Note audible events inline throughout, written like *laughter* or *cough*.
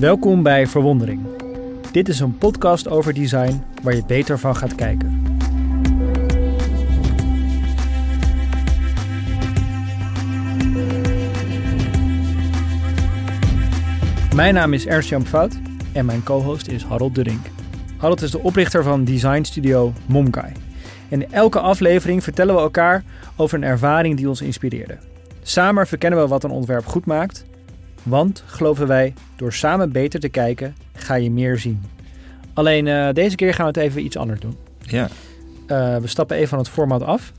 Welkom bij Verwondering. Dit is een podcast over design waar je beter van gaat kijken. Mijn naam is Ernst-Jan Fout en mijn co-host is Harold Durink. Harold is de oprichter van designstudio Momkai. In elke aflevering vertellen we elkaar over een ervaring die ons inspireerde. Samen verkennen we wat een ontwerp goed maakt. Want, geloven wij, door samen beter te kijken, ga je meer zien. Alleen uh, deze keer gaan we het even iets anders doen. Ja. Uh, we stappen even van het format af.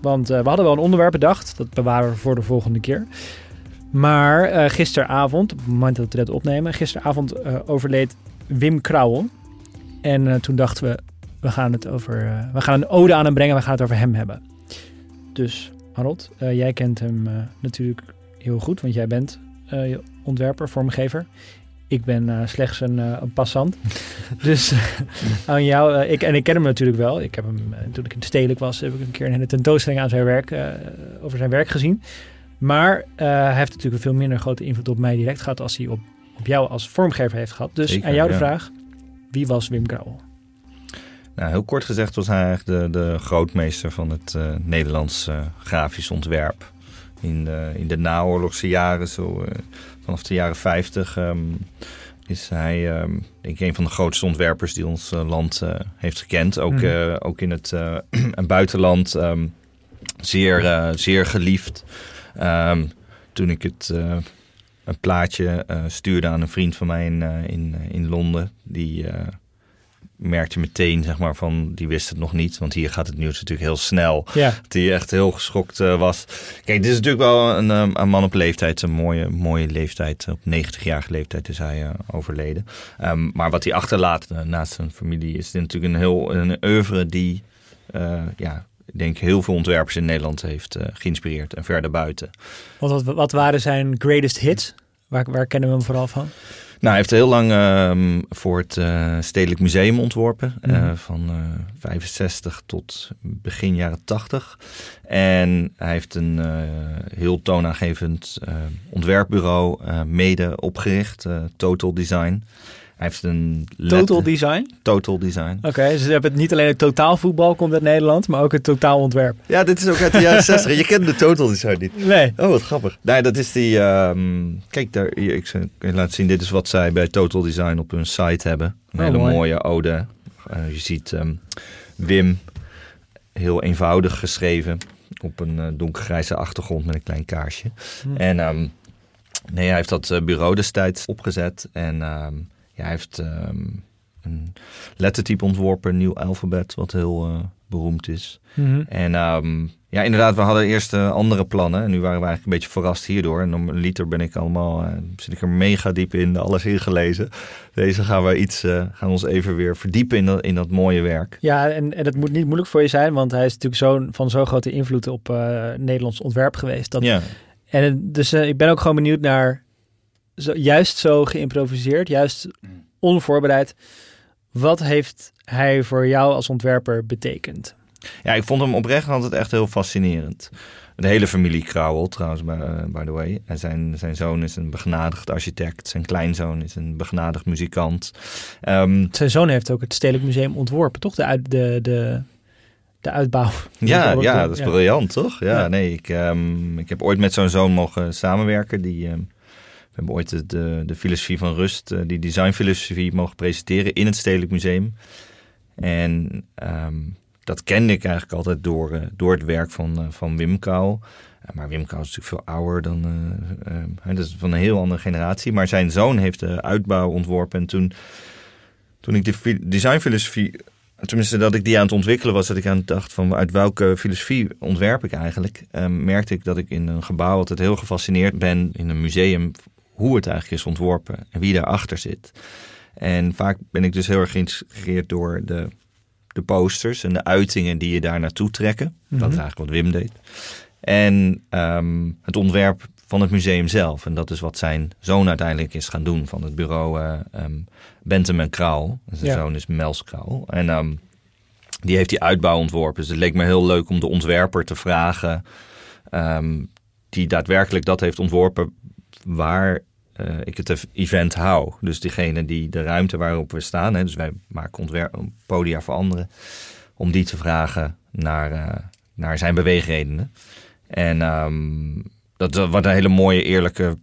Want uh, we hadden wel een onderwerp bedacht. Dat bewaren we voor de volgende keer. Maar gisteravond, op het moment dat we dit opnemen, gisteravond overleed Wim Krauwel. En toen dachten we, we gaan, het over, we gaan een ode aan hem brengen. We gaan het over hem hebben. Dus Harold, jij kent hem natuurlijk heel goed, want jij bent uh, ontwerper, vormgever. Ik ben uh, slechts een, uh, een, passant. *laughs* dus aan jou, ik, en ik ken hem natuurlijk wel. Ik heb hem, toen ik in Stedelijk was, heb ik een keer een hele tentoonstelling aan zijn werk, over zijn werk gezien. Maar hij heeft natuurlijk een veel minder grote invloed op mij direct gehad als hij op, op jou als vormgever heeft gehad. Dus Zeker, aan jou de vraag, wie was Wim Grauwel? Nou, heel kort gezegd was hij eigenlijk de, de grootmeester van het Nederlands grafisch ontwerp in de, in de naoorlogse jaren, zo, vanaf de jaren 50, um, ehm, is hij um, denk ik een van de grootste ontwerpers die ons uh, land uh, heeft gekend. Ook, mm. ook in het *clears throat* buitenland um, zeer, zeer geliefd. toen ik het een plaatje stuurde aan een vriend van mij in, in, in Londen, die merkte meteen, zeg maar, van die wist het nog niet. Want hier gaat het nieuws natuurlijk heel snel. Ja. Die echt heel geschokt uh, was. Kijk, dit is natuurlijk wel een, um, een, man op leeftijd. Een mooie, mooie leeftijd. Op 90-jarige leeftijd is hij uh, overleden. Um, maar wat hij achterlaat uh, naast zijn familie is natuurlijk een heel een oeuvre die, ja, ik denk heel veel ontwerpers in Nederland heeft geïnspireerd. En verder buiten. Wat, wat, wat waren zijn greatest hits? Waar, waar kennen we hem vooral van? Nou, hij heeft heel lang uh, voor het uh, Stedelijk Museum ontworpen. Mm. Uh, van 65 tot begin jaren 80. En hij heeft een heel toonaangevend ontwerpbureau mede opgericht. Total Design. Hij heeft een Total Design? Total Design. Oké, dus ze hebben het niet alleen het totaalvoetbal komt uit Nederland, maar ook het totaalontwerp. Ja, dit is ook uit de jaren *laughs* 60. Je kent de Total Design niet. Nee. Oh, wat grappig. Nee, dat is die... Um, kijk, daar, hier, ik je laten zien. Dit is wat zij bij Total Design op hun site hebben. Een oh, hele mooi. mooie ode. Uh, je ziet um, Wim, heel eenvoudig geschreven. Op een uh, donkergrijze achtergrond met een klein kaarsje. Hmm. En um, nee, hij heeft dat uh, bureau destijds opgezet. En ja, hij heeft um, een lettertype ontworpen, een nieuw alfabet, wat heel uh, beroemd is. Mm -hmm. En um, ja, inderdaad, we hadden eerst uh, andere plannen. En nu waren we eigenlijk een beetje verrast hierdoor. En om liter ben ik allemaal, uh, zit ik er mega diep in, alles ingelezen. Deze gaan we iets, gaan ons even weer verdiepen in dat, in dat mooie werk. Ja, en, en het moet niet moeilijk voor je zijn, want hij is natuurlijk zo, van zo'n grote invloed op Nederlands ontwerp geweest. Dat, ja. En dus ik ben ook gewoon benieuwd naar zo, juist zo geïmproviseerd, juist mm. onvoorbereid. Wat heeft hij voor jou als ontwerper betekend? Ja, ik vond hem oprecht altijd echt heel fascinerend. De hele familie Krauwel trouwens, by, by the way. En zijn, zijn zoon is een begenadigd architect. Zijn kleinzoon is een begenadigd muzikant. Um, zijn zoon heeft ook het Stedelijk Museum ontworpen, toch? De, uit, de, de, de uitbouw. *laughs* Ja, ja dat is briljant, toch? Ja, ja. nee, ik, um, ik heb ooit met zo'n zoon mogen samenwerken. Die... Um, we hebben ooit de, de, filosofie van rust, eh, die designfilosofie, mogen presenteren in het Stedelijk Museum. En um, dat kende ik eigenlijk altijd door, uh, door het werk van, uh, van Wim Kou. maar Wim Kou is natuurlijk veel ouder dan. Uh, dat is van een heel andere generatie. Maar zijn zoon heeft de uitbouw ontworpen. En toen, toen ik de designfilosofie. Tenminste, dat ik die aan het ontwikkelen was, dat ik aan het dacht van uit welke filosofie ontwerp ik eigenlijk. Ehm, merkte ik dat ik in een gebouw altijd heel gefascineerd ben in een museum hoe het eigenlijk is ontworpen en wie daarachter zit. En vaak ben ik dus heel erg geïnspireerd door de, de posters en de uitingen die je daar naartoe trekken. Dat is mhm. eigenlijk wat Wim deed. En um, het ontwerp van het museum zelf. En dat is wat zijn zoon uiteindelijk is gaan doen van het bureau uh, um, Bentham en Krauw. Zijn ja. zoon is Mels Krauw. En um, die heeft die uitbouw ontworpen. Dus het leek me heel leuk om de ontwerper te vragen... Um, die daadwerkelijk dat heeft ontworpen waar eh, ik het event hou. Dus diegene die de ruimte waarop we staan, hè, dus wij maken ontwerp, podia voor anderen, om die te vragen naar, eh, naar zijn beweegredenen. En ehm, dat, dat wat een hele mooie, eerlijke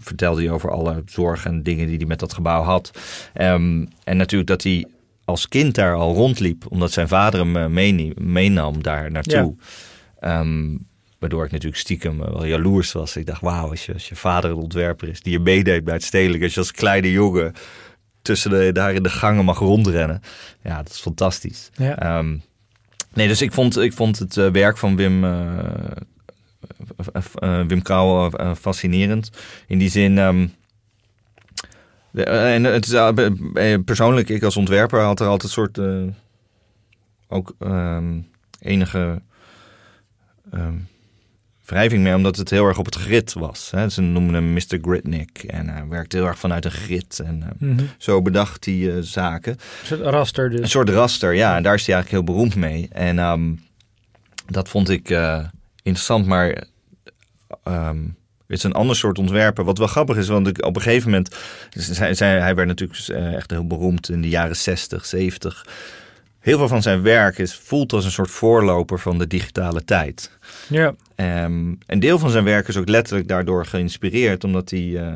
vertelde hij over alle zorgen en dingen die hij met dat gebouw had. Ehm, en natuurlijk dat hij als kind daar al rondliep, omdat zijn vader hem meenam daar naartoe. Ehm, waardoor ik natuurlijk stiekem wel jaloers was. Ik dacht, wauw, als je, als je vader een ontwerper is die je meedeed bij het stedelijk. Als je als kleine jongen tussen de, daar in de gangen mag rondrennen. Ja, dat is fantastisch. Ja. Ehm, nee, dus ik vond, ik vond het uh, werk van Wim, uh, uh, Wim Krauwe fascinerend. In die zin... Um, en het is, persoonlijk, ik als ontwerper had er altijd een soort... ook um, enige wrijving mee, omdat het heel erg op het grid was. Hè. Ze noemden hem Mr. Gridnick en hij werkte heel erg vanuit een grid. En uh, mm -hmm. zo bedacht hij uh, zaken. Een soort raster dus. Een soort raster, ja. En daar is hij eigenlijk heel beroemd mee. En um, dat vond ik uh, interessant, maar um, het is een ander soort ontwerper. Wat wel grappig is, want ik, op een gegeven moment... hij werd natuurlijk echt heel beroemd in de jaren 60, 70 heel veel van zijn werk is, voelt als een soort voorloper van de digitale tijd. Ja. Um, een deel van zijn werk is ook letterlijk daardoor geïnspireerd, omdat hij uh,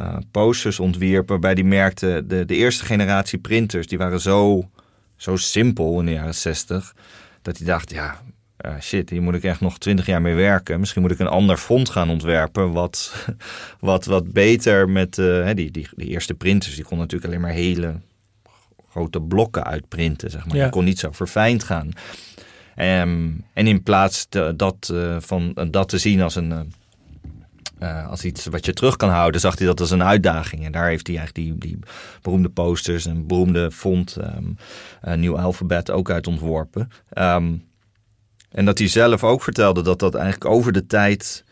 uh, posters ontwierp waarbij hij merkte, de, de eerste generatie printers, die waren zo, zo simpel in de jaren 60, dat hij dacht, ja, uh, shit, hier moet ik echt nog twintig jaar mee werken. Misschien moet ik een ander font gaan ontwerpen. Wat, *laughs* wat, wat beter met uh, die, die, die eerste printers. Die konden natuurlijk alleen maar hele grote blokken uitprinten. Zeg maar. Je kon niet zo verfijnd gaan. Um, en in plaats dat, uh, van dat te zien als een. Uh, als iets wat je terug kan houden, zag hij dat als een uitdaging. En daar heeft hij eigenlijk die, die beroemde posters en beroemde font, um, uh, nieuw alfabet, ook uit ontworpen. Um, en dat hij zelf ook vertelde dat dat eigenlijk over de tijd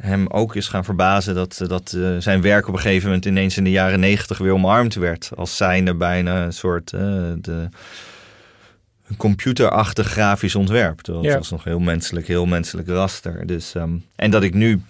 hem ook is gaan verbazen dat, dat uh, zijn werk op een gegeven moment ineens in de jaren negentig weer omarmd werd. Als zijnde bijna een soort uh, de, een computerachtig grafisch ontwerp. Dat ja. was nog heel menselijk, heel menselijk raster. Dus, um, en dat ik nu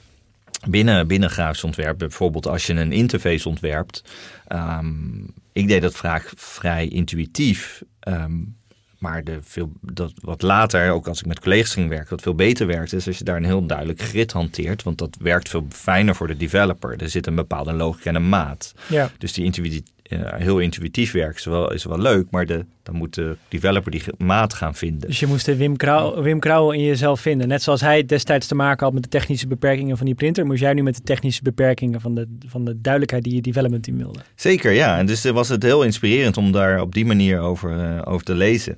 binnen, binnen grafisch ontwerp, bijvoorbeeld als je een interface ontwerpt, um, ik deed dat vaak vrij intuïtief. Um, maar de veel, dat wat later, ook als ik met collega's ging werken, wat veel beter werkt, is als je daar een heel duidelijk grid hanteert. Want dat werkt veel fijner voor de developer. Er zit een bepaalde logica en een maat. Ja. Dus die intuïtie, uh, heel intuïtief werken is wel, is wel leuk, maar de, dan moet de developer die maat gaan vinden. Dus je moest de Wim, Krauw, Wim Krauwel in jezelf vinden. Net zoals hij destijds te maken had met de technische beperkingen van die printer, moest jij nu met de technische beperkingen van de, van de duidelijkheid die je development team wilde. Zeker, ja. En dus was het heel inspirerend om daar op die manier over, uh, over te lezen.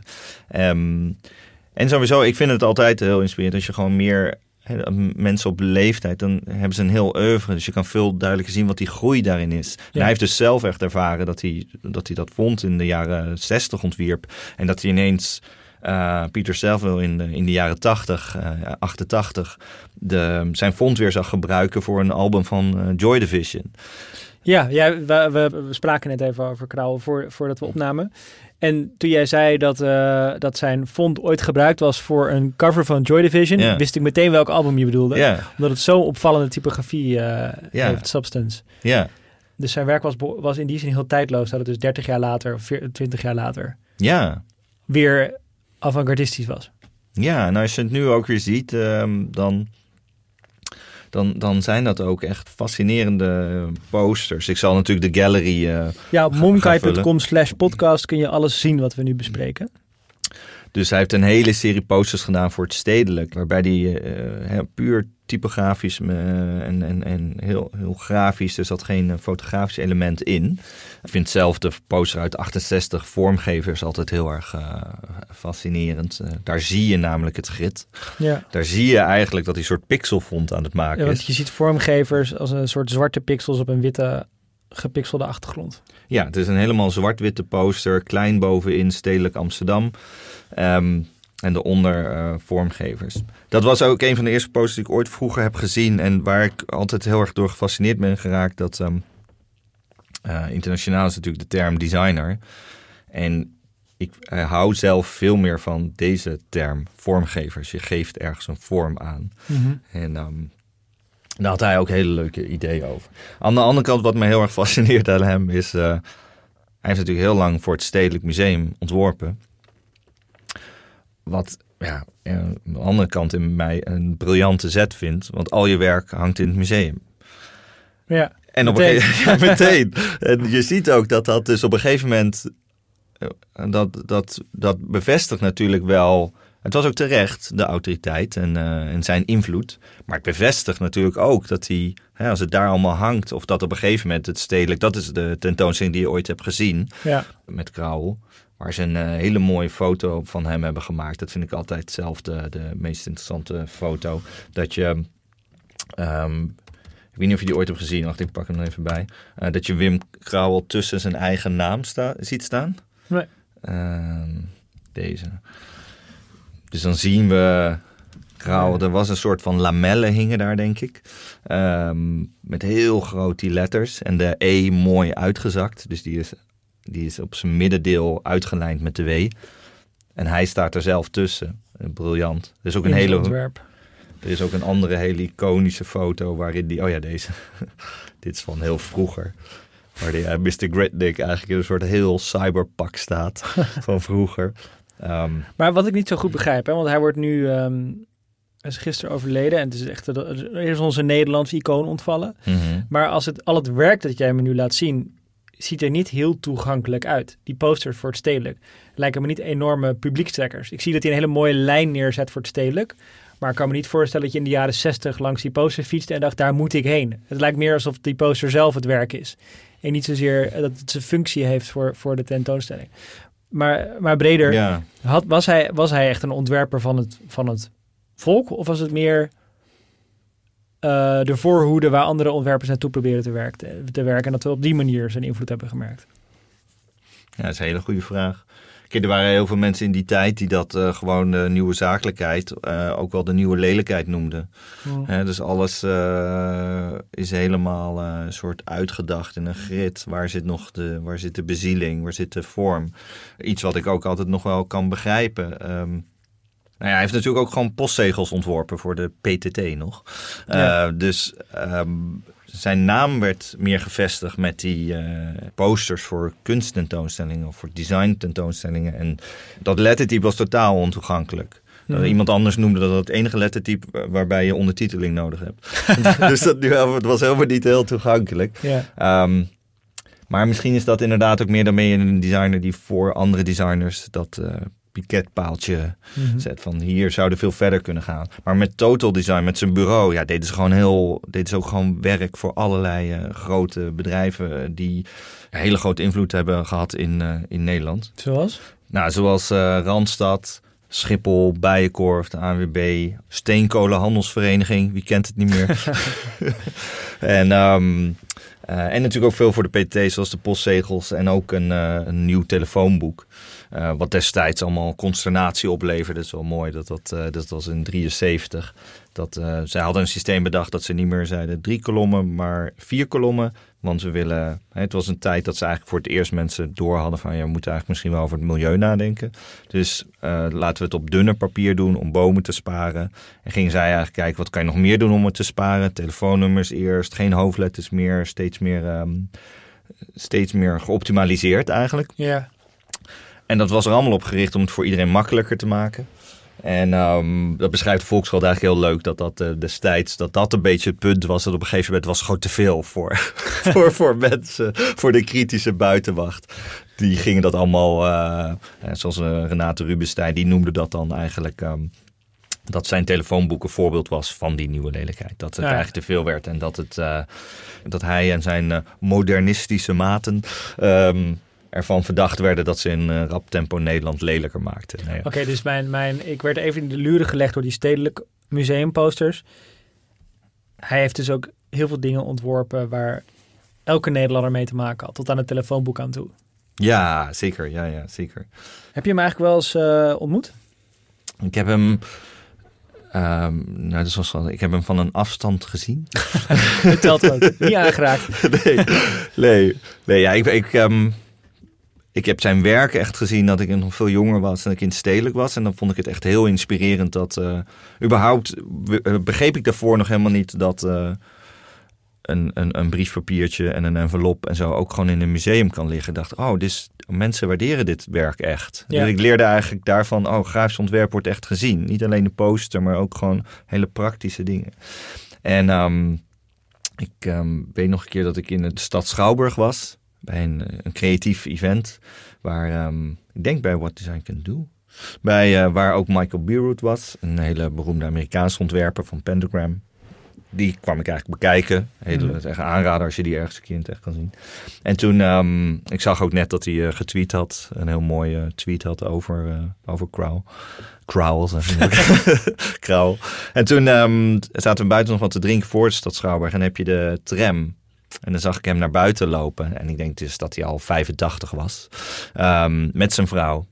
Um, en sowieso, ik vind het altijd heel inspirerend als je gewoon meer mensen op leeftijd, dan hebben ze een heel oeuvre. Dus je kan veel duidelijker zien wat die groei daarin is. Ja. hij heeft dus zelf echt ervaren dat hij, dat hij dat vond in de jaren 60 ontwierp. En dat hij ineens uh, Pieter Selville in de, in de jaren 80, uh, 88, de, zijn font weer zag gebruiken voor een album van uh, Joy Division. Ja, ja we, we, we, spraken net even over Krauw voor, voordat we opnamen. En toen jij zei dat, uh, dat zijn font ooit gebruikt was voor een cover van Joy Division, yeah. wist ik meteen welk album je bedoelde. Yeah. Omdat het zo'n opvallende typografie uh, yeah. heeft, Substance. Ja. Dus zijn werk was, was in die zin heel tijdloos, dat het dus 30 jaar later of 20 jaar later ja. weer avant-gardistisch was. Ja, en als je het nu ook weer ziet, um, dan dan, dan zijn dat ook echt fascinerende posters. Ik zal natuurlijk de gallery. Uh, ja, op momkai.com slash podcast kun je alles zien wat we nu bespreken. Dus hij heeft een hele serie posters gedaan voor het stedelijk, waarbij hij uh, puur typografisch en, en, en heel, heel grafisch. Er zat geen fotografisch element in. Ik vind zelf de poster uit 68 vormgevers altijd heel erg uh, fascinerend. Uh, daar zie je namelijk het grid. Ja. Daar zie je eigenlijk dat hij een soort pixelfont aan het maken ja, want is. Je ziet vormgevers als een soort zwarte pixels op een witte gepixelde achtergrond. Ja, het is een helemaal zwart-witte poster, klein bovenin, stedelijk Amsterdam. Um, en de onder uh, vormgevers. Dat was ook een van de eerste posters die ik ooit vroeger heb gezien. En waar ik altijd heel erg door gefascineerd ben geraakt. Dat um, uh, internationaal is natuurlijk de term designer. En ik uh, hou zelf veel meer van deze term vormgevers. Je geeft ergens een vorm aan. Mm -hmm. En um, Daar had hij ook hele leuke ideeën over. Aan de andere kant, wat me heel erg *laughs* fascineert aan hem is... Uh, hij heeft natuurlijk heel lang voor het Stedelijk Museum ontworpen. Wat ja, aan de andere kant in mij een briljante zet vindt. Want al je werk hangt in het museum. Ja, en op meteen. een gegeven *laughs* ja, meteen. En je ziet ook dat dat dus op een gegeven moment... Dat, dat, dat bevestigt natuurlijk wel het was ook terecht, de autoriteit en, uh, en zijn invloed. Maar het bevestigt natuurlijk ook dat hij, hè, als het daar allemaal hangt, of dat op een gegeven moment het stedelijk, dat is de tentoonstelling die je ooit hebt gezien ja. met Krauwel. Waar ze een uh, hele mooie foto van hem hebben gemaakt. Dat vind ik altijd zelf de, de meest interessante foto. Dat je, um, ik weet niet of je die ooit hebt gezien, wacht ik pak hem er even bij. Uh, dat je Wim Krauwel tussen zijn eigen naam sta, ziet staan. Nee. deze. Dus dan zien we grauw. Er was een soort van lamellen hingen daar, denk ik. Um, met heel groot die letters. En de E mooi uitgezakt. Dus die is, die is op zijn middendeel uitgelijnd met de W. En hij staat er zelf tussen. Briljant. Er is ook een hele. Ontwerp. Er is ook een andere hele iconische foto waarin die. Oh ja, deze. *laughs* Dit is van heel vroeger. Waar die, uh, Mr. Gritnick eigenlijk in een soort heel cyberpak staat. *laughs* van vroeger. Um, maar wat ik niet zo goed begrijp, hè, want hij wordt nu, um, is gisteren overleden en het is echt, er is onze Nederlandse icoon ontvallen. mm -hmm. Maar als het, al het werk dat jij me nu laat zien, ziet er niet heel toegankelijk uit. Die posters voor het stedelijk lijken me niet enorme publiekstrekkers. Ik zie dat hij een hele mooie lijn neerzet voor het stedelijk. Maar ik kan me niet voorstellen dat je in de jaren 60 langs die poster fietste en dacht, daar moet ik heen. Het lijkt meer alsof die poster zelf het werk is. En niet zozeer dat het zijn functie heeft voor, voor de tentoonstelling. Maar, maar breder, ja. had, was, hij, was hij echt een ontwerper van het, van het volk? Of was het meer uh, de voorhoede waar andere ontwerpers naartoe proberen te, werk, te, te, werken... en dat we op die manier zijn invloed hebben gemerkt? Ja, dat is een hele goede vraag. Kijk, er waren heel veel mensen in die tijd die dat uh, gewoon de nieuwe zakelijkheid, uh, ook wel de nieuwe lelijkheid noemden. Oh. He, dus alles uh, is helemaal een soort uitgedacht in een grid. Waar zit nog de, waar zit de bezieling, waar zit de vorm? Iets wat ik ook altijd nog wel kan begrijpen. Um, nou ja, hij heeft natuurlijk ook gewoon postzegels ontworpen voor de PTT nog. Ja. dus um, zijn naam werd meer gevestigd met die uh, posters voor kunsttentoonstellingen of voor design tentoonstellingen. En dat lettertype was totaal ontoegankelijk. Uh, iemand anders noemde dat het enige lettertype waarbij je ondertiteling nodig hebt. *laughs* dus dat het was helemaal niet heel toegankelijk. Um, maar misschien is dat inderdaad ook meer dan ben je een designer die voor andere designers dat uh, piketpaaltje Mhm. Hm. zet van hier zouden veel verder kunnen gaan. Maar met Total Design, met zijn bureau, ja, deden ze gewoon heel, deden ze ook gewoon werk voor allerlei uh, grote bedrijven die hele grote invloed hebben gehad in, uh, in Nederland. Zoals? Nou, zoals uh, Randstad, Schiphol, Bijenkorf, de ANWB, Steenkolenhandelsvereniging, wie kent het niet meer? *laughs* *laughs* en, um, en natuurlijk ook veel voor de PT, zoals de postzegels en ook een, uh, een nieuw telefoonboek. Uh, wat destijds allemaal consternatie opleverde. Dat is wel mooi, dat, dat, dat was in 73. Dat, zij hadden een systeem bedacht dat ze niet meer zeiden drie kolommen, maar vier kolommen. Want we willen, het was een tijd dat ze eigenlijk voor het eerst mensen door hadden van... ja, we moeten eigenlijk misschien wel over het milieu nadenken. Dus uh, laten we het op dunner papier doen om bomen te sparen. En gingen zij eigenlijk kijken, wat kan je nog meer doen om het te sparen? Telefoonnummers eerst, geen hoofdletters meer, steeds meer, um, steeds meer geoptimaliseerd eigenlijk. Ja. En dat was er allemaal op gericht om het voor iedereen makkelijker te maken. En um, dat beschrijft de Volkskrant eigenlijk heel leuk. Dat dat uh, destijds, dat dat een beetje het punt was. Dat op een gegeven moment was gewoon te veel voor, *laughs* voor, voor mensen. Voor de kritische buitenwacht. Die gingen dat allemaal, uh, zoals uh, Renate Rubenstein, die noemde dat dan eigenlijk... Um, dat zijn telefoonboek een voorbeeld was van die nieuwe lelijkheid. Dat het Ja. eigenlijk te veel werd. En dat, het, dat hij en zijn modernistische maten... Um, ervan verdacht werden dat ze in uh, rap tempo Nederland lelijker maakten. Nou ja. Oké, okay, dus mijn, mijn, ik werd even in de luren gelegd door die stedelijk museumposters. Hij heeft dus ook heel veel dingen ontworpen waar elke Nederlander mee te maken had. Tot aan het telefoonboek aan toe. Ja, zeker. Ja, ja, zeker. Heb je hem eigenlijk wel eens uh, ontmoet? Ik heb hem... Um, nou, dat was wel, ik heb hem van een afstand gezien. *laughs* Dat telt ook. Niet *laughs* aangeraakt. nee, nee, nee ja, ik, ik, um, ik heb zijn werk echt gezien dat ik nog veel jonger was en ik in stedelijk was. En dan vond ik het echt heel inspirerend dat uh, überhaupt begreep ik daarvoor nog helemaal niet dat een, een, een briefpapiertje en een envelop en zo ook gewoon in een museum kan liggen. Ik dacht, oh, dus mensen waarderen dit werk echt. Dus ik leerde eigenlijk daarvan, oh, grafisch ontwerp wordt echt gezien. Niet alleen de poster, maar ook gewoon hele praktische dingen. En um, ik um, weet nog een keer dat ik in de stad Schouwburg was. Bij een, een creatief event. Waar, um, ik denk bij What Design Can Do. Bij, uh, waar ook Michael Beerwood was. Een hele beroemde Amerikaanse ontwerper van Pentagram die kwam ik eigenlijk bekijken. Heel, mm. echt aanrader als je die ergens een keer in het echt kan zien. En toen, um, ik zag ook net dat hij uh, getweet had. Een heel mooie tweet had over, uh, over Crow. Crowl, *laughs* Crowl. En toen um, zaten we buiten nog wat te drinken voor de stad Schouwburg. En dan heb je de tram. En dan zag ik hem naar buiten lopen. En ik denk dus dat hij al 85 was. Um, met zijn vrouw.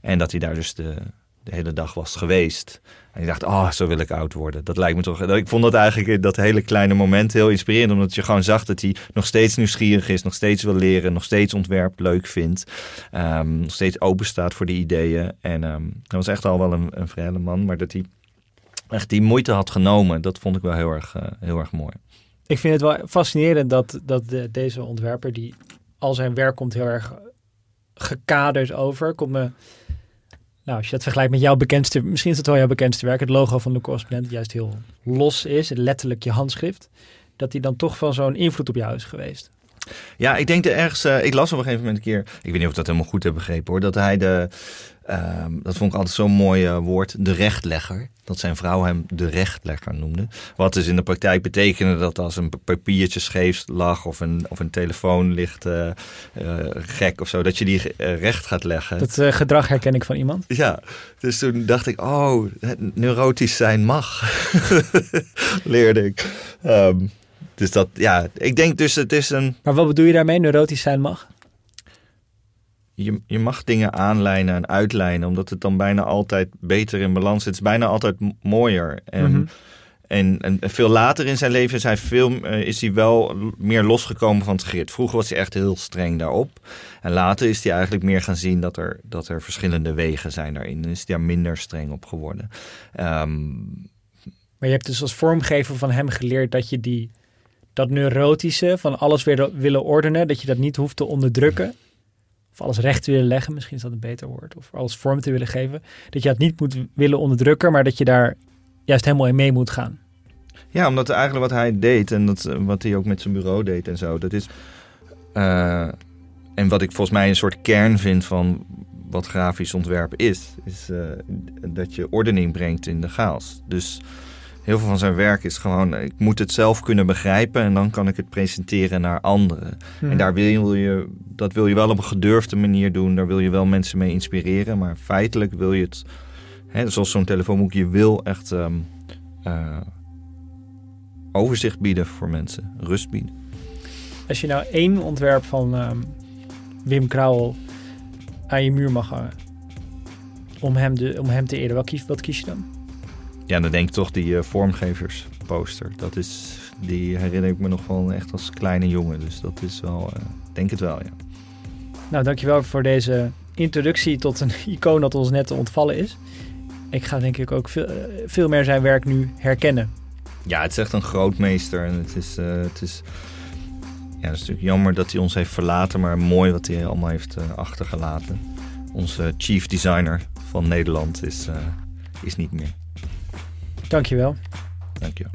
En dat hij daar dus de, de hele dag was geweest. En ik dacht, oh, zo wil ik oud worden. Dat lijkt me toch. Ik vond dat eigenlijk dat hele kleine moment heel inspirerend. Omdat je gewoon zag dat hij nog steeds nieuwsgierig is, nog steeds wil leren, nog steeds ontwerp leuk vindt. Um, nog steeds open staat voor die ideeën. En um, dat was echt al wel een, een vrije man. Maar dat hij echt die moeite had genomen, dat vond ik wel heel erg, uh, heel erg mooi. Ik vind het wel fascinerend dat, dat de, deze ontwerper, die al zijn werk komt heel erg gekaderd over. Komt me nou, als je dat vergelijkt met jouw bekendste, misschien is het wel jouw bekendste werk, het logo van de correspondent, juist heel los is, letterlijk je handschrift, dat die dan toch van zo'n invloed op jou is geweest. Ja, ik denk er ergens, uh, ik las op een gegeven moment een keer, ik weet niet of ik dat helemaal goed heb begrepen hoor, dat hij de, Ehm, dat vond ik altijd zo'n mooi uh, woord, de rechtlegger. Dat zijn vrouw hem de rechtlegger noemde. Wat dus in de praktijk betekende dat als een papiertje scheef lag of een, of een telefoon ligt uh, uh, gek of zo, dat je die recht gaat leggen. Dat gedrag herken ik van iemand. Ja, dus toen dacht ik, oh, neurotisch zijn mag, *laughs* leerde ik. Um, dus dat, ja, ik denk dus het is een... Maar wat bedoel je daarmee, neurotisch zijn mag? Je, je mag dingen aanlijnen en uitlijnen, omdat het dan bijna altijd beter in balans zit. Het is bijna altijd mooier. En, mhm. en, en, veel later in zijn leven is hij, veel, uh, is hij wel meer losgekomen van het grid. Vroeger was hij echt heel streng daarop. En later is hij eigenlijk meer gaan zien dat er, dat er verschillende wegen zijn daarin. En is hij daar minder streng op geworden. Um, maar je hebt dus als vormgever van hem geleerd dat je die, dat neurotische van alles weer willen ordenen, dat je dat niet hoeft te onderdrukken alles recht willen leggen, misschien is dat een beter woord, of alles vorm te willen geven, dat je dat niet moet willen onderdrukken, maar dat je daar juist helemaal in mee moet gaan. Ja, omdat eigenlijk wat hij deed en dat, wat hij ook met zijn bureau deed en zo, dat is. Uh, en wat ik volgens mij een soort kern vind van wat grafisch ontwerp is, is uh, dat je ordening brengt in de chaos. Dus heel veel van zijn werk is gewoon, ik moet het zelf kunnen begrijpen en dan kan ik het presenteren naar anderen. En hmm. daar wil je, dat wil je wel op een gedurfde manier doen, daar wil je wel mensen mee inspireren, maar feitelijk wil je het, hè, zoals zo'n telefoonboek, je wil echt um, uh, overzicht bieden voor mensen, rust bieden. Als je nou één ontwerp van um, Wim Krauwel aan je muur mag hangen, om hem, de, om hem te eren, wat kies, wat kies je dan? Ja, dan denk ik toch die uh, vormgeversposter. Dat is, die herinner ik me nog van echt als kleine jongen. Dus dat is wel, uh, denk het wel, ja. Nou, dankjewel voor deze introductie tot een *laughs* icoon dat ons net ontvallen is. Ik ga denk ik ook veel, uh, veel meer zijn werk nu herkennen. Ja, het is echt een grootmeester. En het is, het is, ja, het is natuurlijk jammer dat hij ons heeft verlaten. Maar mooi wat hij allemaal heeft achtergelaten. Onze chief designer van Nederland is, is niet meer. Dankjewel. Dankjewel.